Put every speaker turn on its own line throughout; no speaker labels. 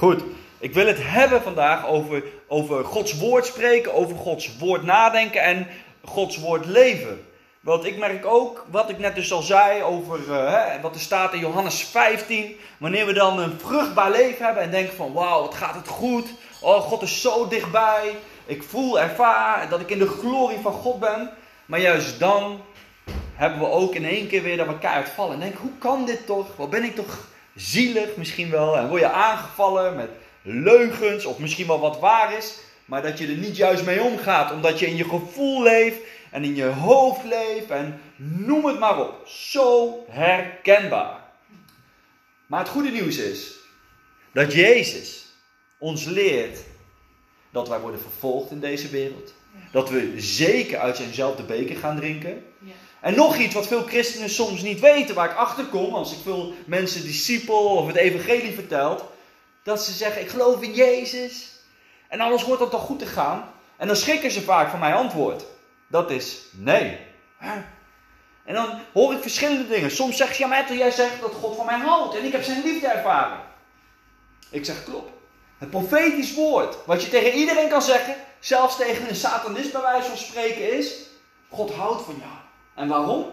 Goed, ik wil het hebben vandaag over, over Gods woord spreken, over Gods woord nadenken en Gods woord leven. Want ik merk ook, wat ik net dus al zei over hè, wat er staat in Johannes 15. Wanneer we dan een vruchtbaar leven hebben en denken van wauw, wat gaat het goed. Oh, God is zo dichtbij. Ik voel, ervaar dat ik in de glorie van God ben. Maar juist dan hebben we ook in één keer weer dat we keihard vallen. En denk, hoe kan dit toch? Wat ben ik toch zielig misschien wel. En word je aangevallen met leugens of misschien wel wat waar is. Maar dat je er niet juist mee omgaat. Omdat je in je gevoel leeft en in je hoofd leeft. En noem het maar op. Zo herkenbaar. Maar het goede nieuws is dat Jezus ons leert dat wij worden vervolgd in deze wereld. Dat we zeker uit zijnzelfde beker gaan drinken. En nog iets wat veel christenen soms niet weten, waar ik achter kom als ik veel mensen discipel of het evangelie vertelt. Dat ze zeggen, ik geloof in Jezus. En alles hoort dan toch goed te gaan. En dan schrikken ze vaak van mijn antwoord. Dat is nee. En dan hoor ik verschillende dingen. Soms zeg je, ja maar jij zegt dat God van mij houdt. En ik heb zijn liefde ervaren. Ik zeg, klopt. Het profetisch woord, wat je tegen iedereen kan zeggen, zelfs tegen een satanist bij wijze van spreken is, God houdt van jou. En waarom?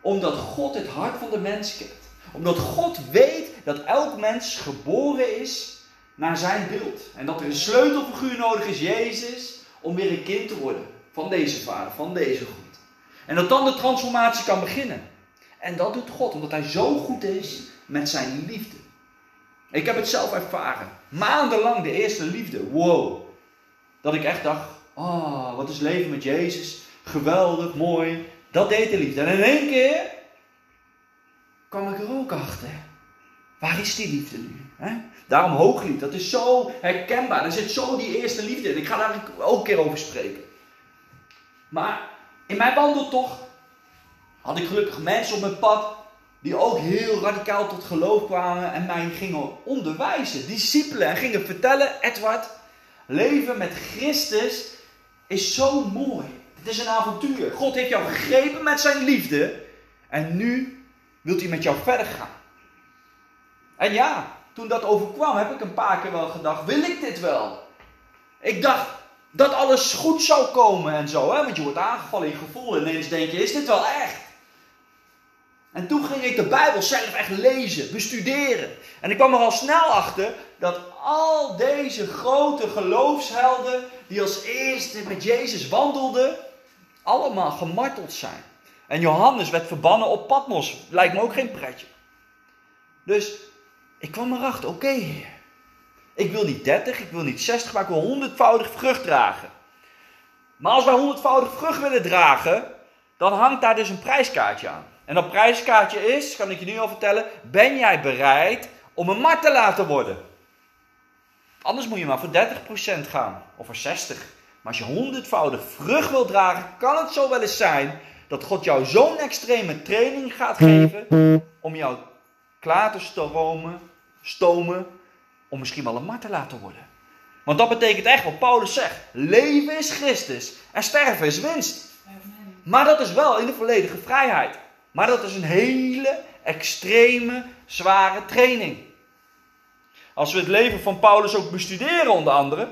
Omdat God het hart van de mens kent. Omdat God weet dat elk mens geboren is naar zijn beeld. En dat er een sleutelfiguur nodig is, Jezus, om weer een kind te worden van deze vader, van deze God. En dat dan de transformatie kan beginnen. En dat doet God, omdat hij zo goed is met zijn liefde. Ik heb het zelf ervaren. Maandenlang de eerste liefde. Wow. Dat ik echt dacht, oh, wat is leven met Jezus. Geweldig, mooi. Dat deed de liefde. En in één keer kwam ik er ook achter. Waar is die liefde nu? He? Daarom hooglied, dat is zo herkenbaar. Er zit zo die eerste liefde in. Ik ga daar ook een keer over spreken. Maar in mijn wandeltocht had ik gelukkig mensen op mijn pad die ook heel radicaal tot geloof kwamen en mij gingen onderwijzen, discipelen en gingen vertellen, Edward, leven met Christus is zo mooi. Het is een avontuur. God heeft jou gegrepen met zijn liefde. En nu wilt hij met jou verder gaan. En ja, toen dat overkwam, heb ik een paar keer wel gedacht: wil ik dit wel? Ik dacht dat alles goed zou komen en zo, hè? want je wordt aangevallen in je gevoel. En ineens denk je: is dit wel echt? En toen ging ik de Bijbel zelf echt lezen, bestuderen. En ik kwam er al snel achter dat al deze grote geloofshelden, die als eerste met Jezus wandelden, allemaal gemarteld zijn. En Johannes werd verbannen op Patmos. Lijkt me ook geen pretje. Dus ik kwam erachter, oké Ik wil niet 30, ik wil niet 60, maar ik wil honderdvoudig vrucht dragen. Maar als wij honderdvoudig vrucht willen dragen, dan hangt daar dus een prijskaartje aan. En dat prijskaartje is, kan ik je nu al vertellen, ben jij bereid om een martelaar te worden? Anders moet je maar voor 30% gaan, of voor 60%. Maar als je honderdvoudig vrucht wil dragen, kan het zo wel eens zijn dat God jou zo'n extreme training gaat geven om jou klaar te stromen, stomen, om misschien wel een martelaar te worden. Want dat betekent echt wat Paulus zegt: leven is Christus en sterven is winst. Maar dat is wel in de volledige vrijheid. Maar dat is een hele extreme, zware training. Als we het leven van Paulus ook bestuderen, onder andere,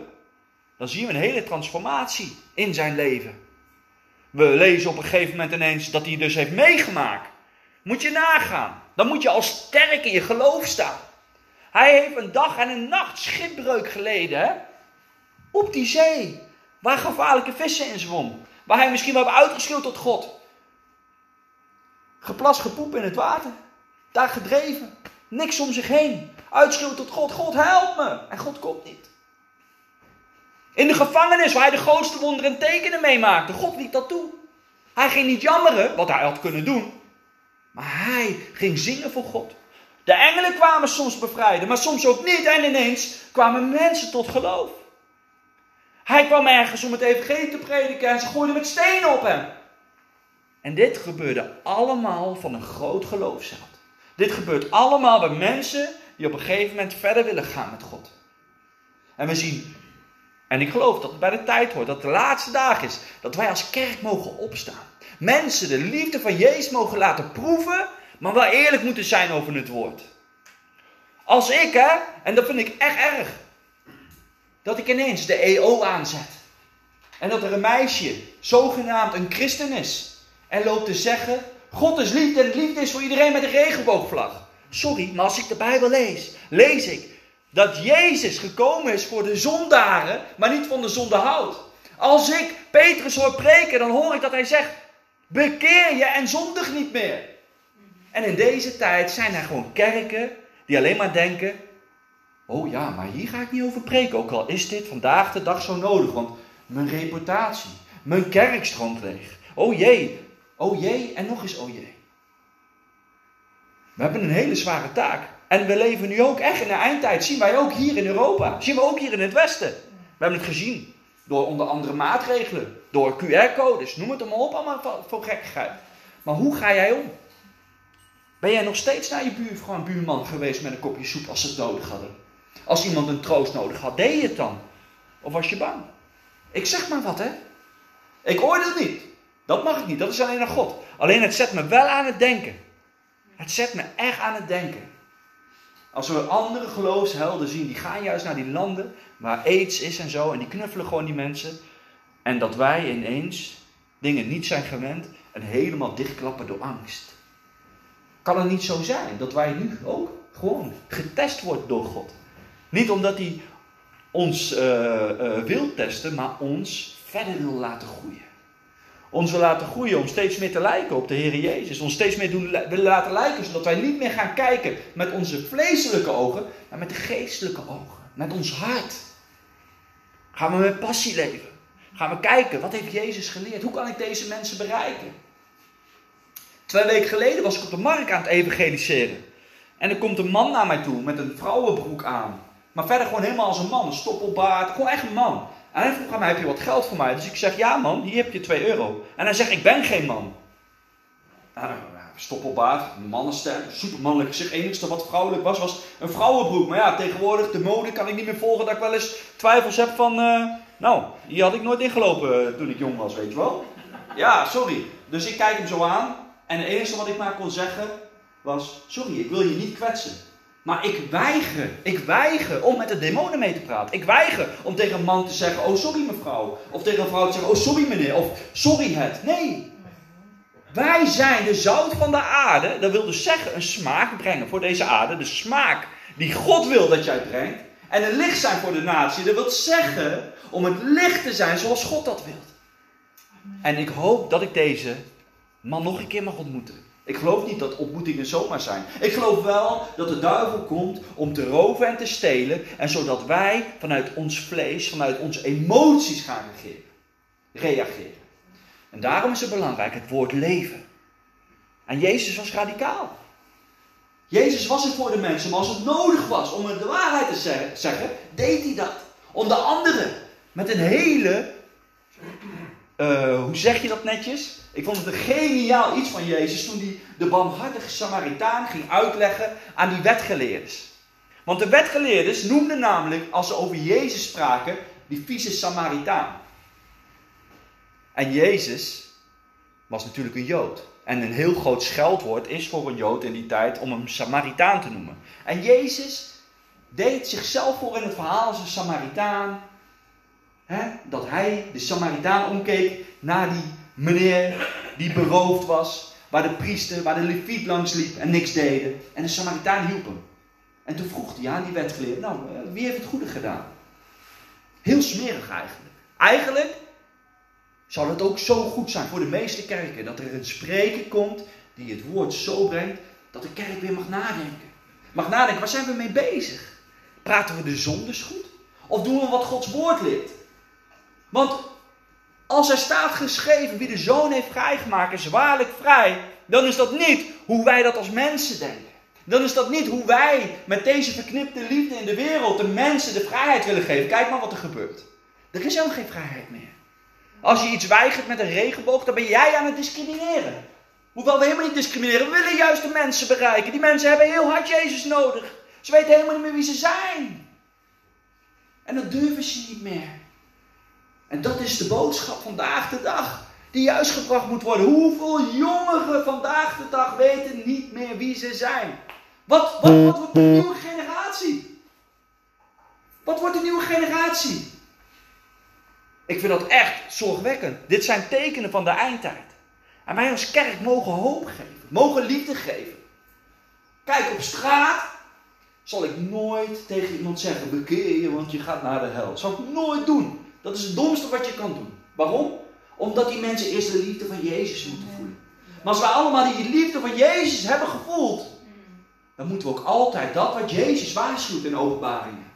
dan zien we een hele transformatie in zijn leven. We lezen op een gegeven moment ineens dat hij dus heeft meegemaakt. Moet je nagaan. Dan moet je al sterk in je geloof staan. Hij heeft een dag en een nacht schipbreuk geleden. Op die zee. Waar gevaarlijke vissen in zwom. Waar hij misschien wel heeft uitgeschilderd tot God. Geplas, gepoep in het water. Daar gedreven. Niks om zich heen. Uitschilderd tot God. God help me. En God komt niet. In de gevangenis waar hij de grootste wonderen en tekenen meemaakte. God liet dat toe. Hij ging niet jammeren, wat hij had kunnen doen. Maar hij ging zingen voor God. De engelen kwamen soms bevrijden, maar soms ook niet. En ineens kwamen mensen tot geloof. Hij kwam ergens om het evangelie te prediken en ze gooiden met stenen op hem. En dit gebeurde allemaal van een groot geloofsheld. Dit gebeurt allemaal bij mensen die op een gegeven moment verder willen gaan met God. En we zien en ik geloof dat het bij de tijd hoort, dat de laatste dag is, dat wij als kerk mogen opstaan. Mensen de liefde van Jezus mogen laten proeven, maar wel eerlijk moeten zijn over het woord. Als ik, hè, en dat vind ik echt erg, dat ik ineens de EO aanzet. En dat er een meisje, zogenaamd een christen is, en loopt te zeggen: God is liefde en liefde is voor iedereen met een regenboogvlag. Sorry, maar als ik de Bijbel lees, lees ik dat Jezus gekomen is voor de zondaren, maar niet van de zondehout. Als ik Petrus hoor preken, dan hoor ik dat hij zegt: bekeer je en zondig niet meer. En in deze tijd zijn er gewoon kerken die alleen maar denken: oh ja, maar hier ga ik niet over preken. Ook al is dit vandaag de dag zo nodig, want mijn reputatie, mijn kerk stroomt leeg. Oh jee, oh jee en nog eens oh jee. We hebben een hele zware taak. En we leven nu ook echt in de eindtijd. Zien wij ook hier in Europa. Zien we ook hier in het Westen. We hebben het gezien. Door onder andere maatregelen. Door QR-codes. Noem het allemaal op. Allemaal voor gekkigheid. Maar hoe ga jij om? Ben jij nog steeds naar je buurvrouw buurman geweest met een kopje soep als ze het nodig hadden? Als iemand een troost nodig had, deed je het dan? Of was je bang? Ik zeg maar wat, hè? Ik oordeel niet. Dat mag ik niet. Dat is alleen naar God. Alleen het zet me wel aan het denken. Het zet me echt aan het denken. Als we andere geloofshelden zien, die gaan juist naar die landen waar aids is en zo, en die knuffelen gewoon die mensen. En dat wij ineens dingen niet zijn gewend en helemaal dichtklappen door angst. Kan het niet zo zijn dat wij nu ook gewoon getest worden door God? Niet omdat hij ons uh, uh, wil testen, maar ons verder wil laten groeien. Wil laten groeien om steeds meer te lijken op de Heer Jezus. Ons steeds meer doen, willen laten lijken, zodat wij niet meer gaan kijken met onze vleeselijke ogen, maar met de geestelijke ogen. Met ons hart. Gaan we met passie leven. Gaan we kijken, wat heeft Jezus geleerd? Hoe kan ik deze mensen bereiken? Twee weken geleden was ik op de markt aan het evangeliseren. En er komt een man naar mij toe met een vrouwenbroek aan. Maar verder gewoon helemaal als een man. Stoppelbaard. Gewoon echt een man. En hij vroeg aan mij, heb je wat geld voor mij? Dus ik zeg, ja man, hier heb je 2 euro. En hij zegt, ik ben geen man. Nou, stoppelbaard, mannenstem, supermannelijk gezicht. Het enige wat vrouwelijk was, was een vrouwenbroek. Maar ja, tegenwoordig, de mode kan ik niet meer volgen. Dat ik wel eens twijfels heb van, uh, nou, hier had ik nooit ingelopen uh, toen ik jong was, weet je wel. Ja, sorry. Dus ik kijk hem zo aan. En het enige wat ik maar kon zeggen was: Sorry, ik wil je niet kwetsen. Maar ik weiger, ik weiger om met de demonen mee te praten. Ik weiger om tegen een man te zeggen: Oh, sorry mevrouw. Of tegen een vrouw te zeggen: Oh, sorry meneer. Of sorry het. Nee. Wij zijn de zout van de aarde. Dat wil dus zeggen een smaak brengen voor deze aarde. De smaak die God wil dat jij brengt. En een licht zijn voor de natie. Dat wil zeggen om het licht te zijn zoals God dat wil. En ik hoop dat ik deze man nog een keer mag ontmoeten. Ik geloof niet dat ontmoetingen zomaar zijn. Ik geloof wel dat de duivel komt om te roven en te stelen. En zodat wij vanuit ons vlees, vanuit onze emoties gaan reageren. En daarom is het belangrijk het woord leven. En Jezus was radicaal. Jezus was er voor de mensen, maar als het nodig was om de waarheid te zeggen, deed hij dat. Om de anderen met een hele, uh, hoe zeg je dat netjes? Ik vond het een geniaal iets van Jezus toen hij de barmhartige Samaritaan ging uitleggen aan die wetgeleerders. Want de wetgeleerders noemden namelijk, als ze over Jezus spraken, die vieze Samaritaan. En Jezus was natuurlijk een Jood. En een heel groot scheldwoord is voor een Jood in die tijd om hem Samaritaan te noemen. En Jezus deed zichzelf voor in het verhaal als een Samaritaan. Hè, dat hij, de Samaritaan, omkeek naar die meneer die beroofd was, waar de priester, waar de leviet langs liep en niks deden. En de Samaritaan hielp hem. En toen vroeg hij aan die wetgeleerde, nou, eh, wie heeft het goede gedaan? Heel smerig eigenlijk. Eigenlijk zal het ook zo goed zijn voor de meeste kerken dat er een spreker komt die het woord zo brengt dat de kerk weer mag nadenken. Mag nadenken, waar zijn we mee bezig? Praten we de zondes goed? Of doen we wat Gods woord leert? Want als er staat geschreven, wie de zoon heeft vrijgemaakt is waarlijk vrij, dan is dat niet hoe wij dat als mensen denken. Dan is dat niet hoe wij met deze verknipte liefde in de wereld de mensen de vrijheid willen geven. Kijk maar wat er gebeurt. Er is helemaal geen vrijheid meer. Als je iets weigert met een regenboog, dan ben jij aan het discrimineren. Hoewel we helemaal niet discrimineren, we willen juist de mensen bereiken. Die mensen hebben heel hard Jezus nodig. Ze weten helemaal niet meer wie ze zijn. En dat durven ze niet meer. En dat is de boodschap vandaag de dag. Die juist gebracht moet worden. Hoeveel jongeren vandaag de dag weten niet meer wie ze zijn? Wat, wat, wat wordt de nieuwe generatie? Wat wordt de nieuwe generatie? Ik vind dat echt zorgwekkend. Dit zijn tekenen van de eindtijd. En wij als kerk mogen hoop geven, mogen liefde geven. Kijk, op straat zal ik nooit tegen iemand zeggen: bekeer je, want je gaat naar de hel. Dat zal ik nooit doen. Dat is het domste wat je kan doen. Waarom? Omdat die mensen eerst de liefde van Jezus moeten voelen. Maar als we allemaal die liefde van Jezus hebben gevoeld, dan moeten we ook altijd dat wat Jezus waarschuwt in openbaringen.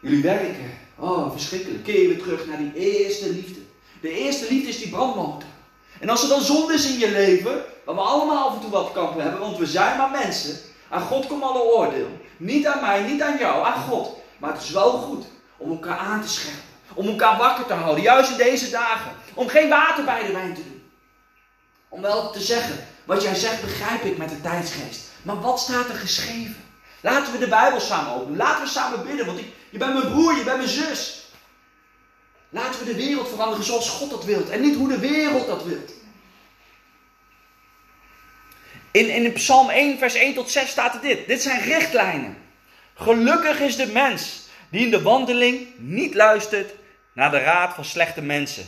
Jullie werken, oh verschrikkelijk, keer weer terug naar die eerste liefde. De eerste liefde is die brandmotor. En als er dan zonde is in je leven, waar we allemaal af en toe wat kampen hebben, want we zijn maar mensen. Aan God komt alle oordeel. Niet aan mij, niet aan jou, aan God. Maar het is wel goed om elkaar aan te scherpen. Om elkaar wakker te houden, juist in deze dagen. Om geen water bij de wijn te doen. Om wel te zeggen, wat jij zegt begrijp ik met de tijdsgeest. Maar wat staat er geschreven? Laten we de Bijbel samen openen. Laten we samen bidden, want je bent mijn broer, je bent mijn zus. Laten we de wereld veranderen zoals God dat wilt. En niet hoe de wereld dat wilt. In, in Psalm 1, vers 1 tot 6 staat er dit. Dit zijn richtlijnen. Gelukkig is de mens die in de wandeling niet luistert naar de raad van slechte mensen.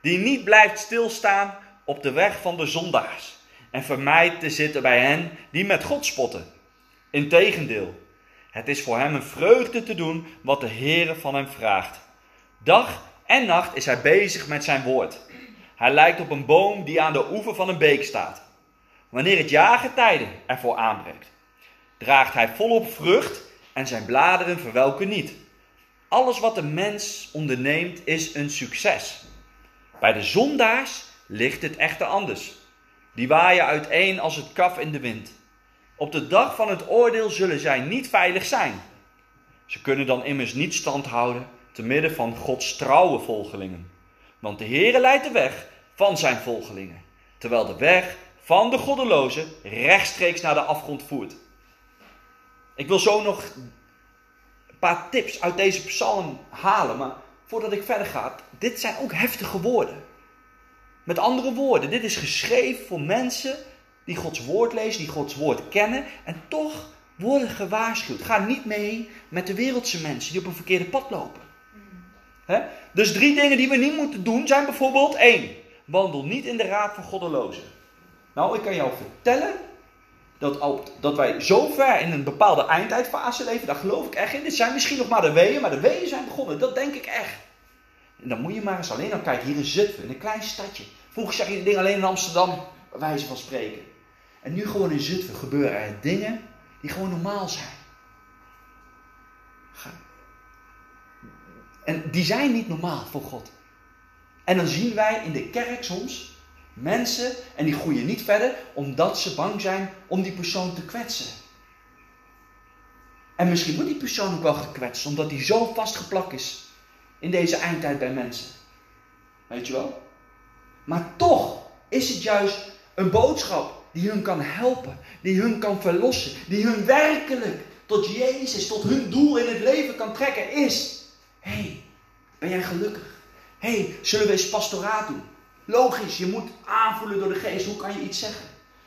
Die niet blijft stilstaan op de weg van de zondaars. En vermijdt te zitten bij hen die met God spotten. Integendeel, het is voor hem een vreugde te doen wat de Heere van hem vraagt. Dag en nacht is hij bezig met zijn woord. Hij lijkt op een boom die aan de oever van een beek staat. Wanneer het jaargetijde ervoor aanbreekt, draagt hij volop vrucht en zijn bladeren verwelken niet. Alles wat de mens onderneemt is een succes. Bij de zondaars ligt het echter anders. Die waaien uiteen als het kaf in de wind. Op de dag van het oordeel zullen zij niet veilig zijn. Ze kunnen dan immers niet stand houden te midden van Gods trouwe volgelingen. Want de Heere leidt de weg van zijn volgelingen, terwijl de weg van de goddeloze rechtstreeks naar de afgrond voert. Ik wil zo nog een paar tips uit deze psalm halen, maar voordat ik verder ga, dit zijn ook heftige woorden. Met andere woorden, dit is geschreven voor mensen die Gods woord lezen, die Gods woord kennen en toch worden gewaarschuwd. Ga niet mee met de wereldse mensen die op een verkeerde pad lopen. Dus drie dingen die we niet moeten doen zijn bijvoorbeeld één. Wandel niet in de raad van goddelozen. Nou, ik kan jou vertellen dat, dat wij zo ver in een bepaalde eindtijdfase leven, daar geloof ik echt in. Dit zijn misschien nog maar de weeën, maar de weeën zijn begonnen. Dat denk ik echt. En dan moet je maar eens alleen al kijken, hier in Zutphen, een klein stadje. Vroeger zeg je dingen alleen in Amsterdam, wijze van spreken. En nu gewoon in Zutphen gebeuren er dingen die gewoon normaal zijn. En die zijn niet normaal voor God. En dan zien wij in de kerk soms mensen, en die groeien niet verder, omdat ze bang zijn om die persoon te kwetsen. En misschien wordt die persoon ook wel gekwetst, omdat die zo vastgeplakt is in deze eindtijd bij mensen. Weet je wel? Maar toch is het juist een boodschap die hun kan helpen, die hun kan verlossen, die hun werkelijk tot Jezus, tot hun doel in het leven kan trekken, is hey, ben jij gelukkig? hey, zullen we eens pastoraat doen? Logisch, je moet aanvoelen door de geest. Hoe kan je iets zeggen?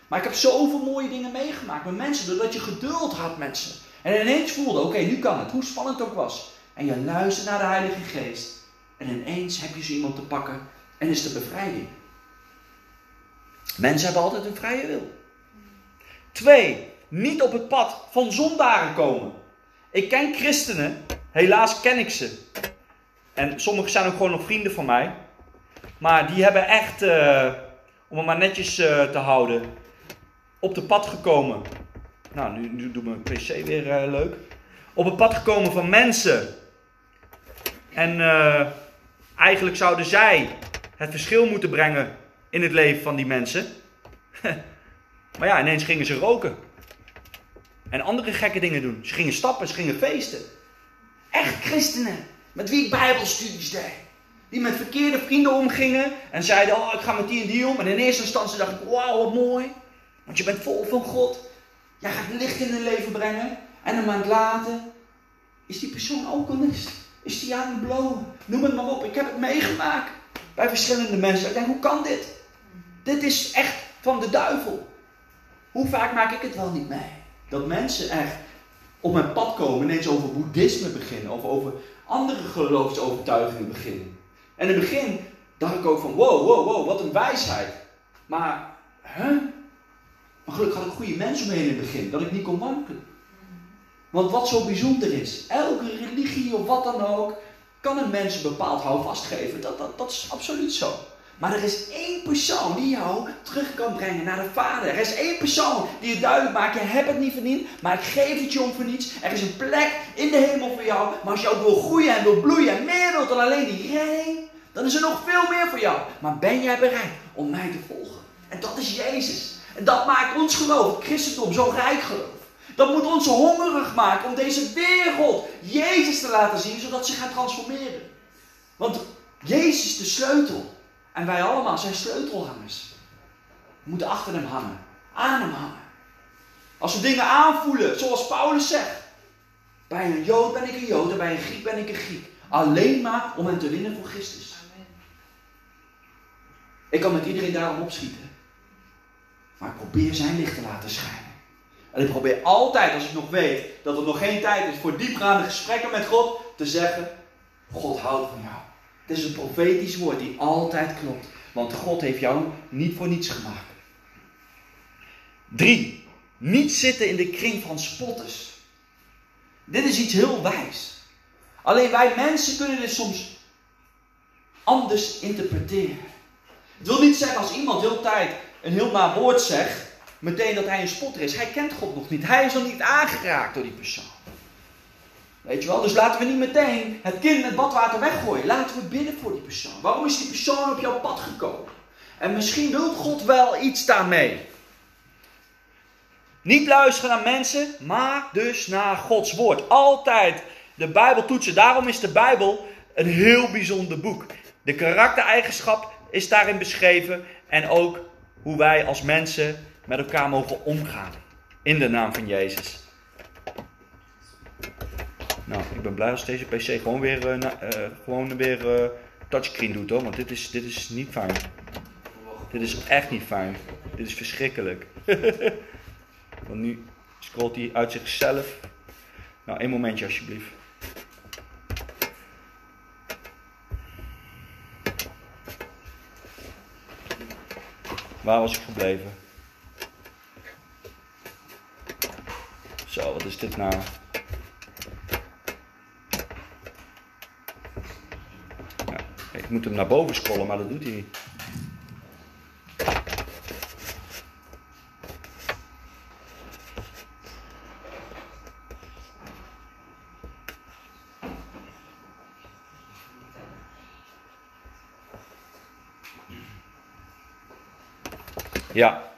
Maar ik heb zoveel mooie dingen meegemaakt met mensen. Doordat je geduld had met ze. En ineens voelde, oké, nu kan het. Hoe spannend het ook was. En je luistert naar de Heilige Geest. En ineens heb je zo iemand te pakken. En is de bevrijding. Mensen hebben altijd een vrije wil. Twee, niet op het pad van zondaren komen. Ik ken christenen Helaas ken ik ze. En sommigen zijn ook gewoon nog vrienden van mij. Maar die hebben echt, uh, om het maar netjes uh, te houden, op het pad gekomen. Nou, nu, nu doet mijn pc weer uh, leuk. Op het pad gekomen van mensen. En eigenlijk zouden zij het verschil moeten brengen in het leven van die mensen. maar ja, ineens gingen ze roken. En andere gekke dingen doen. Ze gingen stappen, ze gingen feesten. Echt christenen. Met wie ik bijbelstudies deed. Die met verkeerde vrienden omgingen. En zeiden, oh ik ga met die en die om. En in eerste instantie dacht ik, wauw wat mooi. Want je bent vol van God. Jij gaat licht in hun leven brengen. En een maand later is die persoon alcoholist. Is die aan het blowen. Noem het maar op. Ik heb het meegemaakt. Bij verschillende mensen. Ik denk, hoe kan dit? Dit is echt van de duivel. Hoe vaak maak ik het wel niet mee? Dat mensen echt op mijn pad komen ineens over boeddhisme beginnen. Of over andere geloofsovertuigingen beginnen. En in het begin dacht ik ook van wow, wow, wow, wat een wijsheid. Maar, hè? Maar gelukkig had ik goede mensen omheen in het begin, dat ik niet kon wankelen. Want wat zo bijzonder is, elke religie of wat dan ook, kan een mens een bepaald houvast geven. Dat, dat, dat is absoluut zo. Maar er is één persoon die jou terug kan brengen naar de Vader. Er is één persoon die je duidelijk maakt: je hebt het niet verdiend, maar ik geef het je om voor niets. Er is een plek in de hemel voor jou. Maar als je ook wil groeien en wil bloeien en meer wilt dan alleen die redding, dan is er nog veel meer voor jou. Maar ben jij bereid om mij te volgen? En dat is Jezus. En dat maakt ons geloof, christendom, zo rijk geloof. Dat moet ons hongerig maken om deze wereld Jezus te laten zien, zodat ze gaat transformeren. Want Jezus is de sleutel. En wij allemaal zijn sleutelhangers. We moeten achter hem hangen. Aan hem hangen. Als we dingen aanvoelen, zoals Paulus zegt. Bij een Jood ben ik een Jood en bij een Griek ben ik een Griek. Alleen maar om hem te winnen voor Christus. Ik kan met iedereen daarom opschieten. Maar ik probeer zijn licht te laten schijnen. En ik probeer altijd, als ik nog weet dat er nog geen tijd is voor diepgaande gesprekken met God, te zeggen: God houdt van jou. Het is een profetisch woord die altijd klopt. Want God heeft jou niet voor niets gemaakt. 3. Niet zitten in de kring van spotters. Dit is iets heel wijs. Alleen wij mensen kunnen dit soms anders interpreteren. Het wil niet zeggen als iemand heel tijd een heel na woord zegt, meteen dat hij een spotter is. Hij kent God nog niet. Hij is nog niet aangeraakt door die persoon. Weet je wel? Dus laten we niet meteen het kind met badwater weggooien. Laten we bidden voor die persoon. Waarom is die persoon op jouw pad gekomen? En misschien wil God wel iets daarmee. Niet luisteren naar mensen, maar dus naar Gods woord. Altijd de Bijbel toetsen. Daarom is de Bijbel een heel bijzonder boek. De karaktereigenschap is daarin beschreven. En ook hoe wij als mensen met elkaar mogen omgaan. In de naam van Jezus. Nou, ik ben blij als deze PC gewoon weer, uh, gewoon weer uh, touchscreen doet hoor. Want dit is, dit is niet fijn. Dit is echt niet fijn. Dit is verschrikkelijk. want nu scrolt hij uit zichzelf. Nou, één momentje alsjeblieft. Waar was ik gebleven? Zo, wat is dit nou? Ik moet hem naar boven scrollen, maar dat doet hij niet. Ja.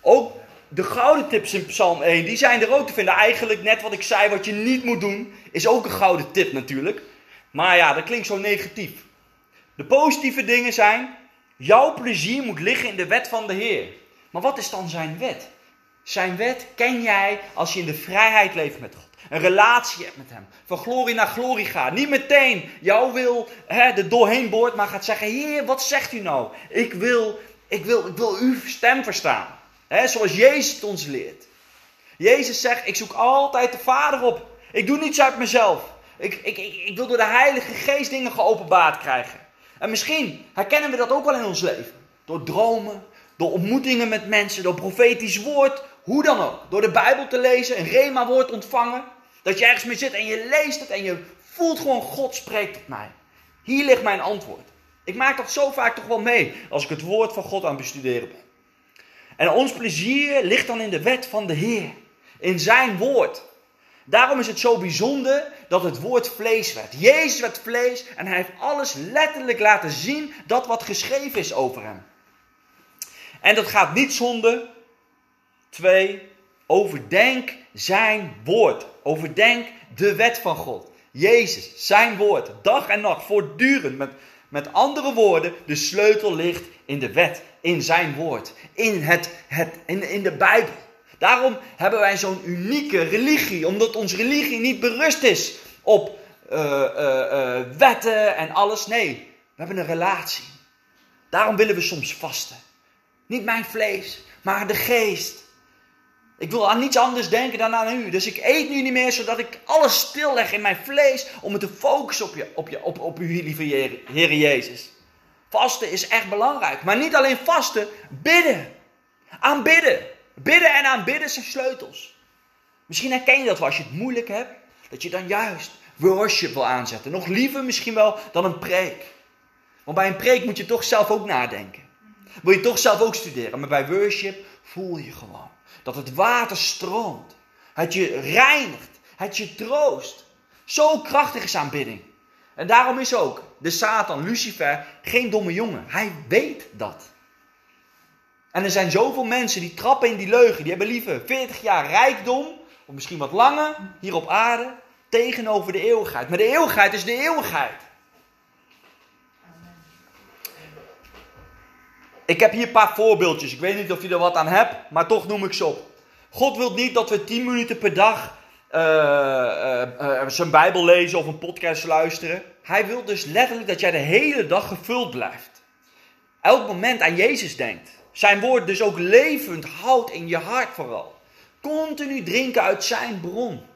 Ook de gouden tips in Psalm 1, die zijn er ook te vinden. Eigenlijk net wat ik zei, wat je niet moet doen, is ook een gouden tip natuurlijk. Maar ja, dat klinkt zo negatief. De positieve dingen zijn, jouw plezier moet liggen in de wet van de Heer. Maar wat is dan zijn wet? Zijn wet ken jij als je in de vrijheid leeft met God. Een relatie hebt met Hem. Van glorie naar glorie gaat. Niet meteen jouw wil hè, er doorheen boort, maar gaat zeggen: Heer, wat zegt u nou? Ik wil, ik wil, ik wil uw stem verstaan. Hè, zoals Jezus het ons leert. Jezus zegt: Ik zoek altijd de Vader op. Ik doe niets uit mezelf. Ik, ik, ik, ik wil door de Heilige Geest dingen geopenbaard krijgen. En misschien herkennen we dat ook wel in ons leven. Door dromen, door ontmoetingen met mensen, door profetisch woord, hoe dan ook. Door de Bijbel te lezen, een rema-woord ontvangen. Dat je ergens mee zit en je leest het en je voelt gewoon God spreekt tot mij. Hier ligt mijn antwoord. Ik maak dat zo vaak toch wel mee als ik het woord van God aan het bestuderen ben. En ons plezier ligt dan in de wet van de Heer. In zijn woord. Daarom is het zo bijzonder dat het woord vlees werd. Jezus werd vlees en hij heeft alles letterlijk laten zien dat wat geschreven is over hem. En dat gaat niet zonder twee, overdenk zijn woord. Overdenk de wet van God. Jezus, zijn woord, dag en nacht, voortdurend. Met, met andere woorden, de sleutel ligt in de wet, in zijn woord, in, het, het, in, in de Bijbel. Daarom hebben wij zo'n unieke religie, omdat onze religie niet berust is op uh, uh, wetten en alles. Nee, we hebben een relatie. Daarom willen we soms vasten. Niet mijn vlees, maar de geest. Ik wil aan niets anders denken dan aan u. Dus ik eet nu niet meer, zodat ik alles stilleg in mijn vlees om me te focussen op, je, op, je, op, op u, lieve Heer Jezus. Vasten is echt belangrijk. Maar niet alleen vasten, bidden. Aanbidden. Bidden en aanbidden zijn sleutels. Misschien herken je dat wel als je het moeilijk hebt. Dat je dan juist worship wil aanzetten. Nog liever misschien wel dan een preek. Want bij een preek moet je toch zelf ook nadenken. Wil je toch zelf ook studeren. Maar bij worship voel je gewoon dat het water stroomt. Het je reinigt. Het je troost. Zo krachtig is aanbidding. En daarom is ook de Satan, Lucifer, geen domme jongen. Hij weet dat. En er zijn zoveel mensen die trappen in die leugen. Die hebben liever 40 jaar rijkdom, of misschien wat langer, hier op aarde, tegenover de eeuwigheid. Maar de eeuwigheid is de eeuwigheid. Ik heb hier een paar voorbeeldjes. Ik weet niet of je er wat aan hebt, maar toch noem ik ze op. God wil niet dat we 10 minuten per dag uh, uh, zijn Bijbel lezen of een podcast luisteren. Hij wil dus letterlijk dat jij de hele dag gevuld blijft. Elk moment aan Jezus denkt. Zijn woord dus ook levend houdt in je hart vooral. Continu drinken uit zijn bron.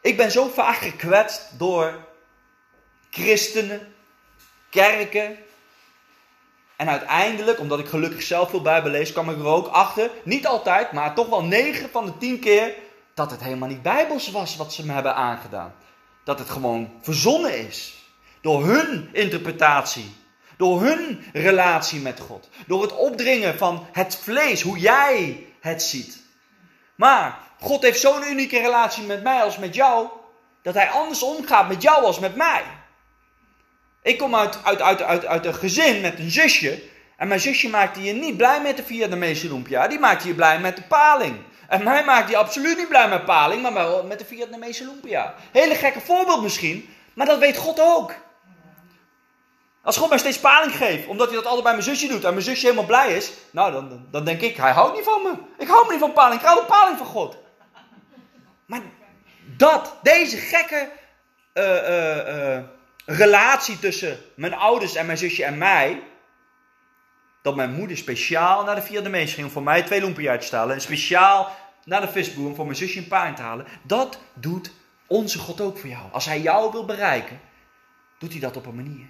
Ik ben zo vaak gekwetst door christenen, kerken. En uiteindelijk, omdat ik gelukkig zelf veel Bijbel lees, kwam ik er ook achter, niet altijd, maar toch wel 9 van de 10 keer, dat het helemaal niet bijbels was wat ze me hebben aangedaan. Dat het gewoon verzonnen is. Door hun interpretatie. Door hun relatie met God. Door het opdringen van het vlees, hoe jij het ziet. Maar God heeft zo'n unieke relatie met mij als met jou, dat hij anders omgaat met jou als met mij. Ik kom uit, uit, uit, uit, uit een gezin met een zusje. En mijn zusje maakte je niet blij met de Vietnamese lumpia. Die maakte je blij met de paling. En mij maakte je absoluut niet blij met paling, maar wel met de Vietnamese lumpia. Hele gekke voorbeeld misschien, maar dat weet God ook. Als God mij steeds paling geeft, omdat hij dat altijd bij mijn zusje doet en mijn zusje helemaal blij is, nou dan, dan denk ik, hij houdt niet van me. Ik hou me niet van paling, ik hou van paling van God. Maar dat, deze gekke uh, uh, uh, relatie tussen mijn ouders en mijn zusje en mij, dat mijn moeder speciaal naar de Vietnamese ging om voor mij twee lumpia te stellen en speciaal naar de visboer om voor mijn zusje een paling te halen, dat doet onze God ook voor jou. Als hij jou wil bereiken, doet hij dat op een manier.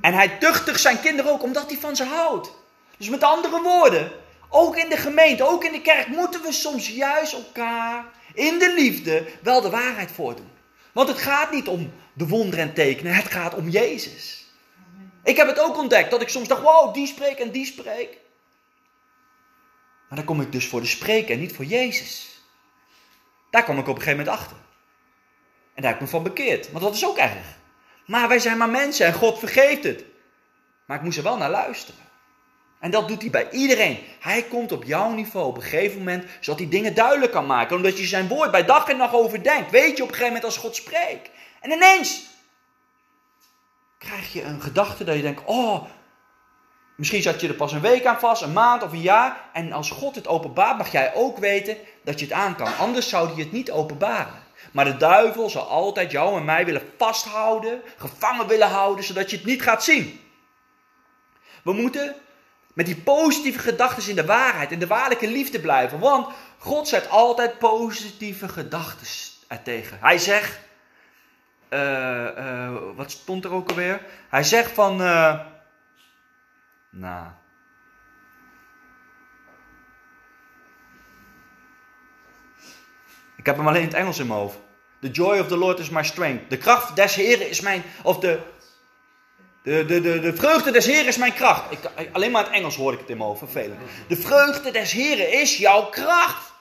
En hij tuchtigt zijn kinderen ook omdat hij van ze houdt. Dus met andere woorden, ook in de gemeente, ook in de kerk, moeten we soms juist elkaar in de liefde wel de waarheid voordoen. Want het gaat niet om de wonderen en tekenen, het gaat om Jezus. Ik heb het ook ontdekt dat ik soms dacht, wow, die spreek en die spreek. Maar dan kom ik dus voor de spreker en niet voor Jezus. Daar kom ik op een gegeven moment achter. En daar heb ik me van bekeerd, want dat is ook erg. Maar wij zijn maar mensen en God vergeeft het. Maar ik moest er wel naar luisteren. En dat doet hij bij iedereen. Hij komt op jouw niveau op een gegeven moment, zodat hij dingen duidelijk kan maken. Omdat je zijn woord bij dag en nacht overdenkt. Weet je op een gegeven moment als God spreekt. En ineens krijg je een gedachte dat je denkt, oh, misschien zat je er pas een week aan vast, een maand of een jaar. En als God het openbaart, mag jij ook weten dat je het aan kan. Anders zou hij het niet openbaren. Maar de duivel zal altijd jou en mij willen vasthouden, gevangen willen houden, zodat je het niet gaat zien. We moeten met die positieve gedachten in de waarheid, in de waarlijke liefde blijven. Want God zet altijd positieve gedachten ertegen. Hij zegt, uh, uh, wat stond er ook alweer? Hij zegt van, uh, nou, Ik heb hem alleen in het Engels in mijn hoofd. The joy of the Lord is my strength. De kracht des Heren is mijn. Of de. De, de, de, de vreugde des Heren is mijn kracht. Ik, alleen maar in het Engels hoor ik het in mijn hoofd. Vervelend. De vreugde des Heren is jouw kracht.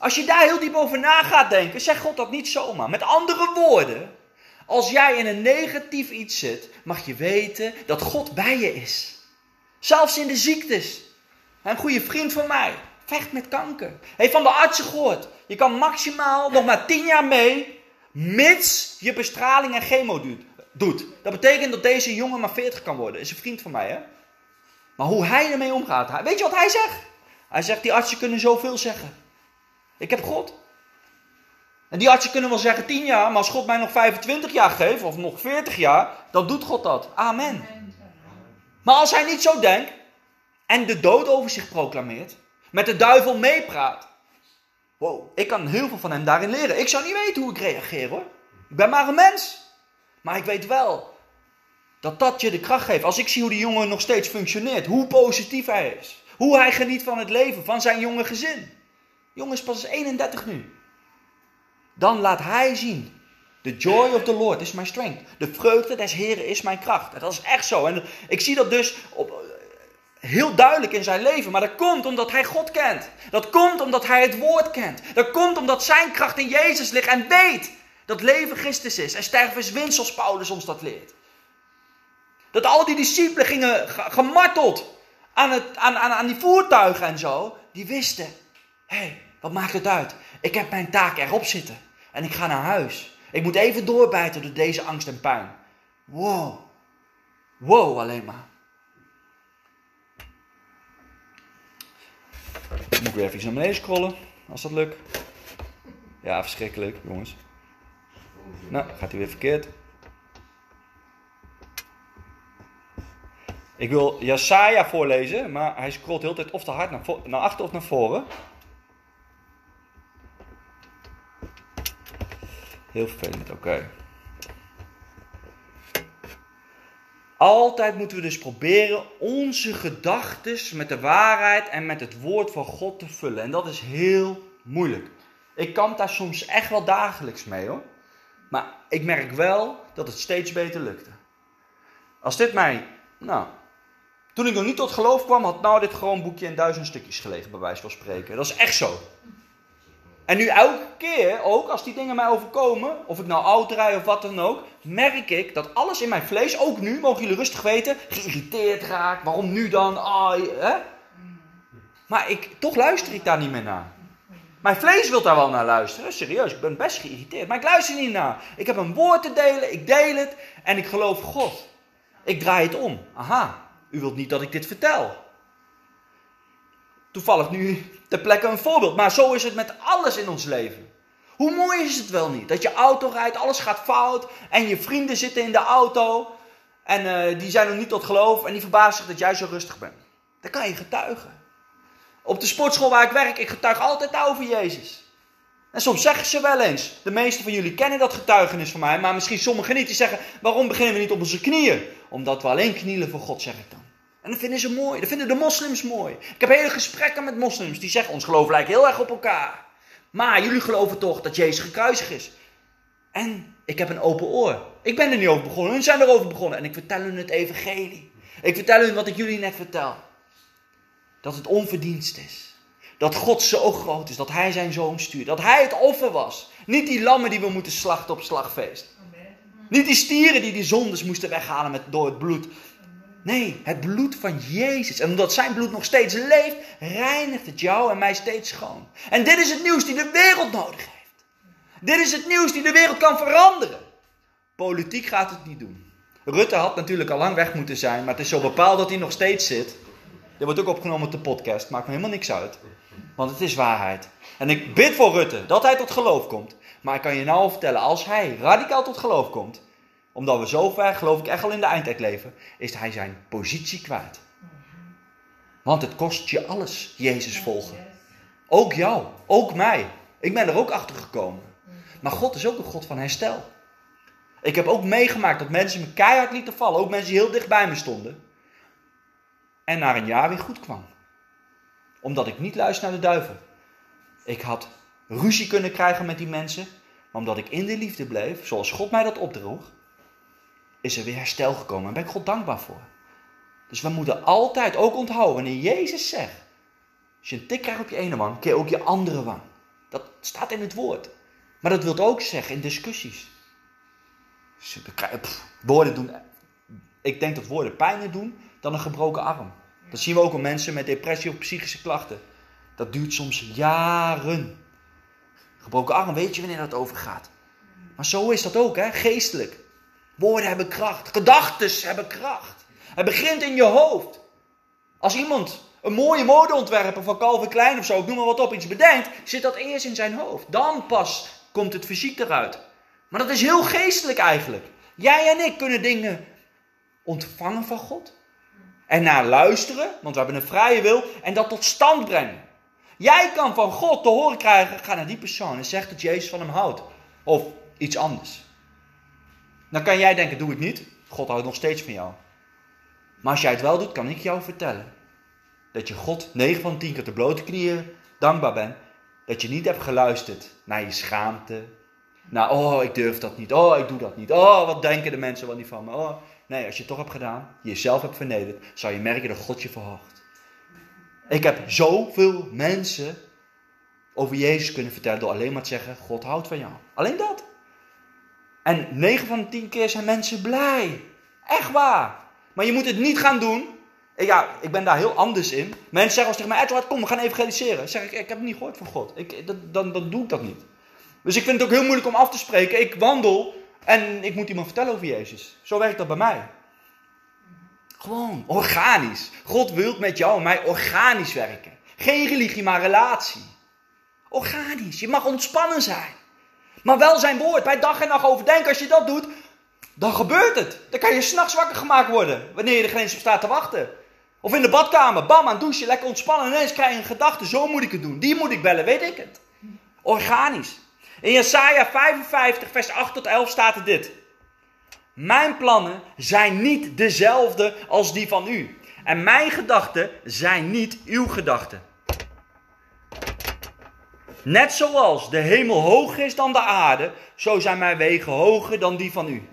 Als je daar heel diep over na gaat denken, zegt God dat niet zomaar. Met andere woorden, als jij in een negatief iets zit, mag je weten dat God bij je is. Zelfs in de ziektes. Een goede vriend van mij vecht met kanker. Heeft van de artsen gehoord. Je kan maximaal nog maar 10 jaar mee, mits je bestraling en chemo doet. Dat betekent dat deze jongen maar 40 kan worden. Is een vriend van mij, hè? Maar hoe hij ermee omgaat. Weet je wat hij zegt? Hij zegt, die artsen kunnen zoveel zeggen. Ik heb God. En die artsen kunnen wel zeggen 10 jaar, maar als God mij nog 25 jaar geeft, of nog 40 jaar, dan doet God dat. Amen. Maar als hij niet zo denkt en de dood over zich proclameert, met de duivel meepraat. Wow, ik kan heel veel van hem daarin leren. Ik zou niet weten hoe ik reageer hoor. Ik ben maar een mens. Maar ik weet wel dat dat je de kracht geeft. Als ik zie hoe die jongen nog steeds functioneert, hoe positief hij is. Hoe hij geniet van het leven, van zijn jonge gezin. Jongen is pas 31 nu. Dan laat hij zien. The joy of the Lord is my strength. De vreugde des Heren is mijn kracht. Dat is echt zo. En ik zie dat dus op, heel duidelijk in zijn leven. Maar dat komt omdat hij God kent. Dat komt omdat hij het woord kent. Dat komt omdat zijn kracht in Jezus ligt en weet dat leven Christus is. En sterven is winst zoals Paulus ons dat leert. Dat al die discipelen gingen gemarteld aan, het, aan, aan, aan die voertuigen en zo. Die wisten, hé, hey, wat maakt het uit? Ik heb mijn taak erop zitten. En ik ga naar huis. Ik moet even doorbijten door deze angst en pijn. Wow. Wow alleen maar. Moet ik weer even naar beneden scrollen, als dat lukt. Ja, verschrikkelijk, jongens. Nou, gaat hij weer verkeerd. Ik wil Jesaja voorlezen, maar hij scrolt de hele tijd of te hard naar, naar achter of naar voren. Heel vervelend, oké. Altijd moeten we dus proberen onze gedachten met de waarheid en met het woord van God te vullen. En dat is heel moeilijk. Ik kan daar soms echt wel dagelijks mee hoor. Maar ik merk wel dat het steeds beter lukte. Als dit mij, nou, toen ik nog niet tot geloof kwam, had nou dit gewoon boekje in duizend stukjes gelegen, bij wijze van spreken. Dat is echt zo. En nu elke keer, ook als die dingen mij overkomen, of ik nou oud rij of wat dan ook, merk ik dat alles in mijn vlees, ook nu, mogen jullie rustig weten, geïrriteerd raakt. Waarom nu dan? Hè? Maar ik, toch luister ik daar niet meer naar. Mijn vlees wil daar wel naar luisteren. Serieus, ik ben best geïrriteerd. Maar ik luister niet naar. Ik heb een woord te delen, ik deel het en ik geloof God. Ik draai het om. Aha, u wilt niet dat ik dit vertel. Toevallig nu ter plekke een voorbeeld. Maar zo is het met alles in ons leven. Hoe mooi is het wel niet? Dat je auto rijdt, alles gaat fout. En je vrienden zitten in de auto. En uh, die zijn nog niet tot geloof. En die verbazen zich dat jij zo rustig bent. Dan kan je getuigen. Op de sportschool waar ik werk, ik getuig altijd over Jezus. En soms zeggen ze wel eens, de meeste van jullie kennen dat getuigenis van mij, maar misschien sommigen niet. Die zeggen, waarom beginnen we niet op onze knieën? Omdat we alleen knielen voor God, zeg ik dan. En dat vinden ze mooi. Dat vinden de moslims mooi. Ik heb hele gesprekken met moslims die zeggen: ons geloof lijkt heel erg op elkaar. Maar jullie geloven toch dat Jezus gekruisigd is. En ik heb een open oor. Ik ben er niet over begonnen. Hun zijn erover begonnen. En ik vertel hun het evangelie. Ik vertel hun wat ik jullie net vertel. Dat het onverdienst is. Dat God zo groot is. Dat Hij zijn zoon stuurt. Dat Hij het offer was. Niet die lammen die we moeten slachten op slagfeest. Niet die stieren die die zondes moesten weghalen met, door het bloed Nee, het bloed van Jezus. En omdat zijn bloed nog steeds leeft, reinigt het jou en mij steeds schoon. En dit is het nieuws die de wereld nodig heeft. Dit is het nieuws die de wereld kan veranderen. Politiek gaat het niet doen. Rutte had natuurlijk al lang weg moeten zijn, maar het is zo bepaald dat hij nog steeds zit. Dit wordt ook opgenomen op de podcast, maakt me helemaal niks uit. Want het is waarheid. En ik bid voor Rutte dat hij tot geloof komt. Maar ik kan je nou vertellen, als hij radicaal tot geloof komt, omdat we zo ver, geloof ik, echt al in de eindtijd leven, is hij zijn positie kwijt. Want het kost je alles, Jezus volgen. Ook jou, ook mij. Ik ben er ook achter gekomen. Maar God is ook een God van herstel. Ik heb ook meegemaakt dat mensen me keihard lieten vallen. Ook mensen die heel dicht bij me stonden. En na een jaar weer goed kwam. Omdat ik niet luister naar de duivel. Ik had ruzie kunnen krijgen met die mensen. Maar omdat ik in de liefde bleef, zoals God mij dat opdroeg, is er weer herstel gekomen. En daar ben ik God dankbaar voor. Dus we moeten altijd ook onthouden, wanneer Jezus zegt, als je een tik krijgt op je ene wang, keer ook je andere wang. Dat staat in het woord. Maar dat wil ook zeggen in discussies. woorden doen, ik denk dat woorden pijner doen dan een gebroken arm. Dat zien we ook al mensen met depressie of psychische klachten. Dat duurt soms jaren. Gebroken arm, weet je wanneer dat over gaat. Maar zo is dat ook, hè? geestelijk. Woorden hebben kracht. Gedachten hebben kracht. Het begint in je hoofd. Als iemand een mooie modeontwerper van Calvin Klein of zo, ik noem maar wat op, iets bedenkt, zit dat eerst in zijn hoofd. Dan pas komt het fysiek eruit. Maar dat is heel geestelijk eigenlijk. Jij en ik kunnen dingen ontvangen van God. En naar luisteren, want we hebben een vrije wil, en dat tot stand brengen. Jij kan van God te horen krijgen, ga naar die persoon en zeg dat Jezus van hem houdt. Of iets anders. Dan kan jij denken, doe het niet. God houdt nog steeds van jou. Maar als jij het wel doet, kan ik jou vertellen. Dat je God 9 van 10 keer te blote knieën dankbaar bent. Dat je niet hebt geluisterd naar je schaamte. Naar, oh, ik durf dat niet. Oh, ik doe dat niet. Oh, wat denken de mensen wel niet van me. Oh. Nee, als je het toch hebt gedaan, jezelf hebt vernederd, zal je merken dat God je verhoogt. Ik heb zoveel mensen over Jezus kunnen vertellen door alleen maar te zeggen: God houdt van jou. Alleen dat. En 9 van de 10 keer zijn mensen blij. Echt waar. Maar je moet het niet gaan doen. Ja, ik ben daar heel anders in. Mensen zeggen als tegen mij: Edward, kom, we gaan evangeliseren. zeg ik: Ik heb het niet gehoord van God. Ik, dat, dan, dan doe ik dat niet. Dus ik vind het ook heel moeilijk om af te spreken. Ik wandel en ik moet iemand vertellen over Jezus. Zo werkt dat bij mij. Gewoon, organisch. God wil met jou en mij organisch werken. Geen religie, maar relatie. Organisch. Je mag ontspannen zijn. Maar wel zijn woord. Bij dag en nacht overdenken. Als je dat doet, dan gebeurt het. Dan kan je s'nachts wakker gemaakt worden. Wanneer je er geen op staat te wachten. Of in de badkamer. Bam, aan het douchen. Lekker ontspannen. En ineens krijg je een gedachte. Zo moet ik het doen. Die moet ik bellen. Weet ik het. Organisch. In Jesaja 55 vers 8 tot 11 staat er dit. Mijn plannen zijn niet dezelfde als die van u. En mijn gedachten zijn niet uw gedachten. Net zoals de hemel hoger is dan de aarde, zo zijn mijn wegen hoger dan die van u.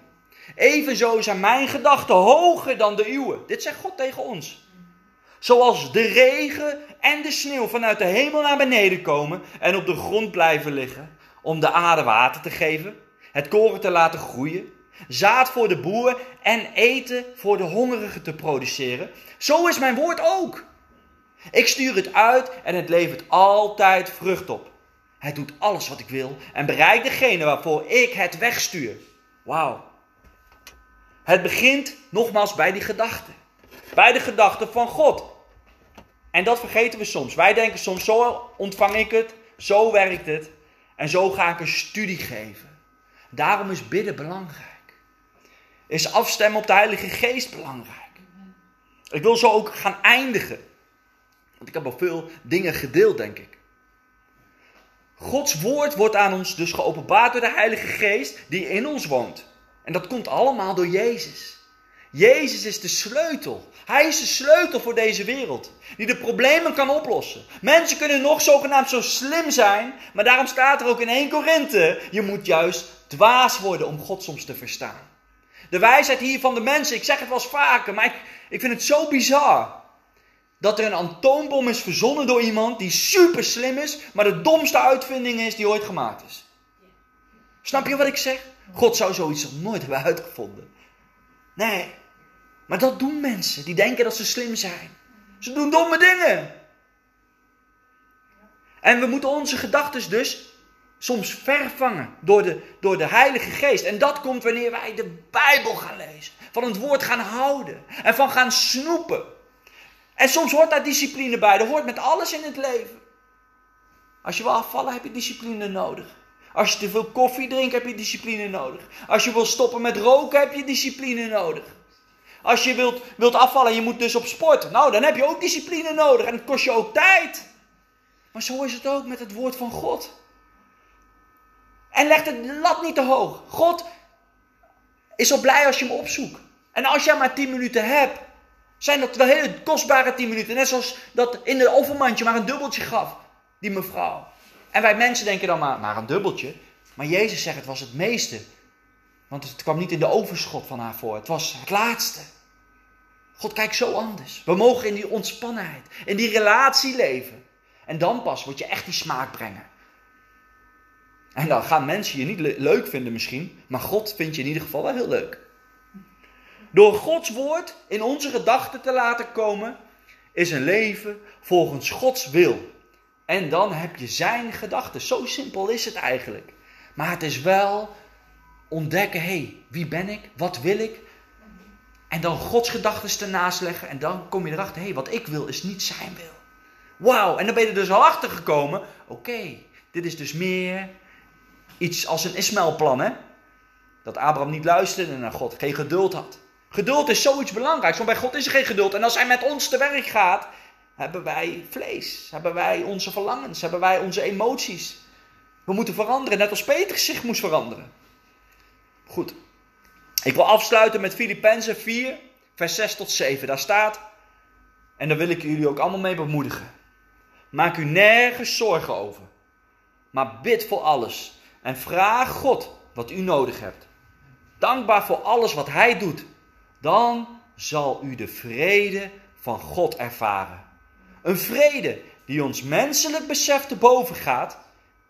Evenzo zijn mijn gedachten hoger dan de uwe. Dit zegt God tegen ons. Zoals de regen en de sneeuw vanuit de hemel naar beneden komen en op de grond blijven liggen om de aarde water te geven, het koren te laten groeien, zaad voor de boer en eten voor de hongerigen te produceren. Zo is mijn woord ook. Ik stuur het uit en het levert altijd vrucht op. Het doet alles wat ik wil en bereikt degene waarvoor ik het wegstuur. Wauw. Het begint nogmaals bij die gedachte. Bij de gedachte van God. En dat vergeten we soms. Wij denken soms, zo ontvang ik het, zo werkt het. En zo ga ik een studie geven. Daarom is bidden belangrijk. Is afstemmen op de Heilige Geest belangrijk. Ik wil zo ook gaan eindigen. Want ik heb al veel dingen gedeeld, denk ik. Gods woord wordt aan ons dus geopenbaard door de Heilige Geest die in ons woont. En dat komt allemaal door Jezus. Jezus is de sleutel. Hij is de sleutel voor deze wereld. Die de problemen kan oplossen. Mensen kunnen nog zogenaamd zo slim zijn. Maar daarom staat er ook in 1 Korinthe. Je moet juist dwaas worden om God soms te verstaan. De wijsheid hier van de mensen. Ik zeg het wel eens vaker. Maar ik, ik vind het zo bizar. Dat er een atoombom is verzonnen door iemand die super slim is. Maar de domste uitvinding is die ooit gemaakt is. Snap je wat ik zeg? God zou zoiets nog nooit hebben uitgevonden. Nee, maar dat doen mensen die denken dat ze slim zijn. Ze doen domme dingen. En we moeten onze gedachten dus soms vervangen door de, door de Heilige Geest. En dat komt wanneer wij de Bijbel gaan lezen. Van het woord gaan houden. En van gaan snoepen. En soms hoort daar discipline bij. Dat hoort met alles in het leven. Als je wil afvallen heb je discipline nodig. Als je te veel koffie drinkt heb je discipline nodig. Als je wil stoppen met roken heb je discipline nodig. Als je wilt, wilt afvallen en je moet dus op sport. Nou, dan heb je ook discipline nodig. En het kost je ook tijd. Maar zo is het ook met het woord van God. En leg de lat niet te hoog. God is zo blij als je hem opzoekt. En als jij maar 10 minuten hebt, zijn dat wel hele kostbare 10 minuten. Net zoals dat in het overmandje maar een dubbeltje gaf, die mevrouw. En wij mensen denken dan maar, maar een dubbeltje. Maar Jezus zegt het was het meeste. Want het kwam niet in de overschot van haar voor. Het was het laatste. God kijkt zo anders. We mogen in die ontspannenheid, in die relatie leven. En dan pas word je echt die smaak brengen. En dan gaan mensen je niet leuk vinden misschien, maar God vindt je in ieder geval wel heel leuk. Door Gods woord in onze gedachten te laten komen, is een leven volgens Gods wil. En dan heb je zijn gedachten. Zo simpel is het eigenlijk. Maar het is wel ontdekken, hé, hey, wie ben ik? Wat wil ik? En dan Gods gedachten ernaast leggen. En dan kom je erachter, hé, hey, wat ik wil is niet zijn wil. Wauw, en dan ben je er dus al achter gekomen. Oké, dit is dus meer iets als een Ismaël-plan, hè? Dat Abraham niet luisterde naar God, geen geduld had. Geduld is zoiets belangrijks, want bij God is er geen geduld. En als hij met ons te werk gaat, hebben wij vlees, hebben wij onze verlangens, hebben wij onze emoties. We moeten veranderen, net als Petrus zich moest veranderen. Goed. Ik wil afsluiten met Filippenzen 4, vers 6 tot 7. Daar staat, en daar wil ik jullie ook allemaal mee bemoedigen. Maak u nergens zorgen over, maar bid voor alles en vraag God wat u nodig hebt. Dankbaar voor alles wat Hij doet. Dan zal u de vrede van God ervaren. Een vrede die ons menselijk besef te boven gaat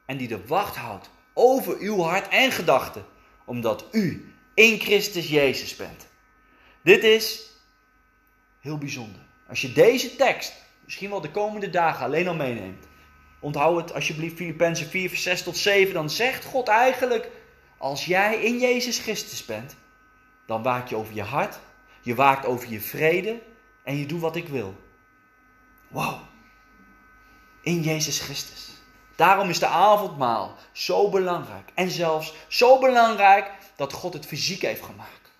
en die de wacht houdt over uw hart en gedachten, omdat u in Christus Jezus bent. Dit is heel bijzonder. Als je deze tekst misschien wel de komende dagen alleen al meeneemt. Onthoud het alsjeblieft Filippenzen 4 vers 6 tot 7. Dan zegt God eigenlijk, als jij in Jezus Christus bent, dan waak je over je hart, je waakt over je vrede en je doet wat ik wil. Wauw. In Jezus Christus. Daarom is de avondmaal zo belangrijk. En zelfs zo belangrijk dat God het fysiek heeft gemaakt.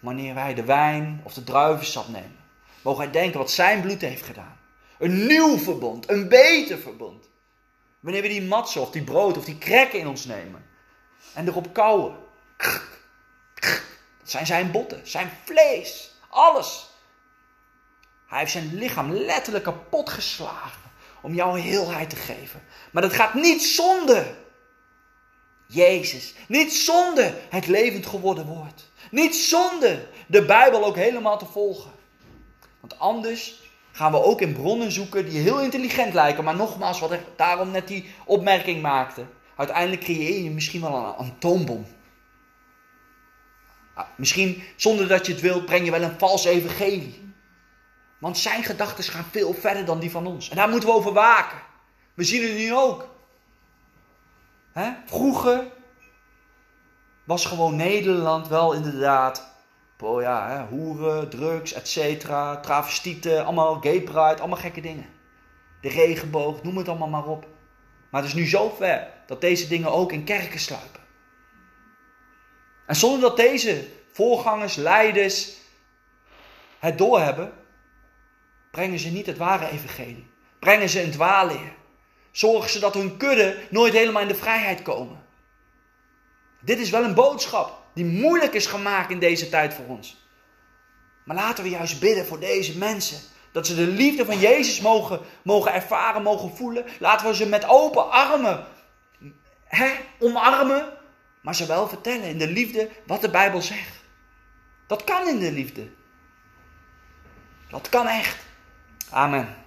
Wanneer wij de wijn of de druivensap nemen, mogen wij denken wat zijn bloed heeft gedaan. Een nieuw verbond, een beter verbond. Wanneer we die matsen of die brood of die krekken in ons nemen en erop kauwen. Dat zijn zijn botten, zijn vlees, alles. Hij heeft zijn lichaam letterlijk kapot geslagen om jouw heelheid te geven. Maar dat gaat niet zonder Jezus. Niet zonder het levend geworden woord. Niet zonder de Bijbel ook helemaal te volgen. Want anders gaan we ook in bronnen zoeken die heel intelligent lijken. Maar nogmaals, wat ik daarom net die opmerking maakte. Uiteindelijk creëer je misschien wel een atoombom. Misschien zonder dat je het wilt, breng je wel een vals evangelie. Want zijn gedachten gaan veel verder dan die van ons. En daar moeten we over waken. We zien het nu ook. Vroeger was gewoon Nederland wel inderdaad oh ja, hè, hoeren, drugs, et cetera, travestieten, allemaal gay pride, allemaal gekke dingen. De regenboog, noem het allemaal maar op. Maar het is nu zo ver dat deze dingen ook in kerken sluipen. En zonder dat deze voorgangers, leiders het doorhebben, brengen ze niet het ware evangelie. Brengen ze een dwaalleer. Zorgen ze dat hun kudde nooit helemaal in de vrijheid komen. Dit is wel een boodschap die moeilijk is gemaakt in deze tijd voor ons. Maar laten we juist bidden voor deze mensen. Dat ze de liefde van Jezus mogen, mogen ervaren, mogen voelen. Laten we ze met open armen hè, omarmen. Maar ze wel vertellen in de liefde wat de Bijbel zegt. Dat kan in de liefde. Dat kan echt. Amen.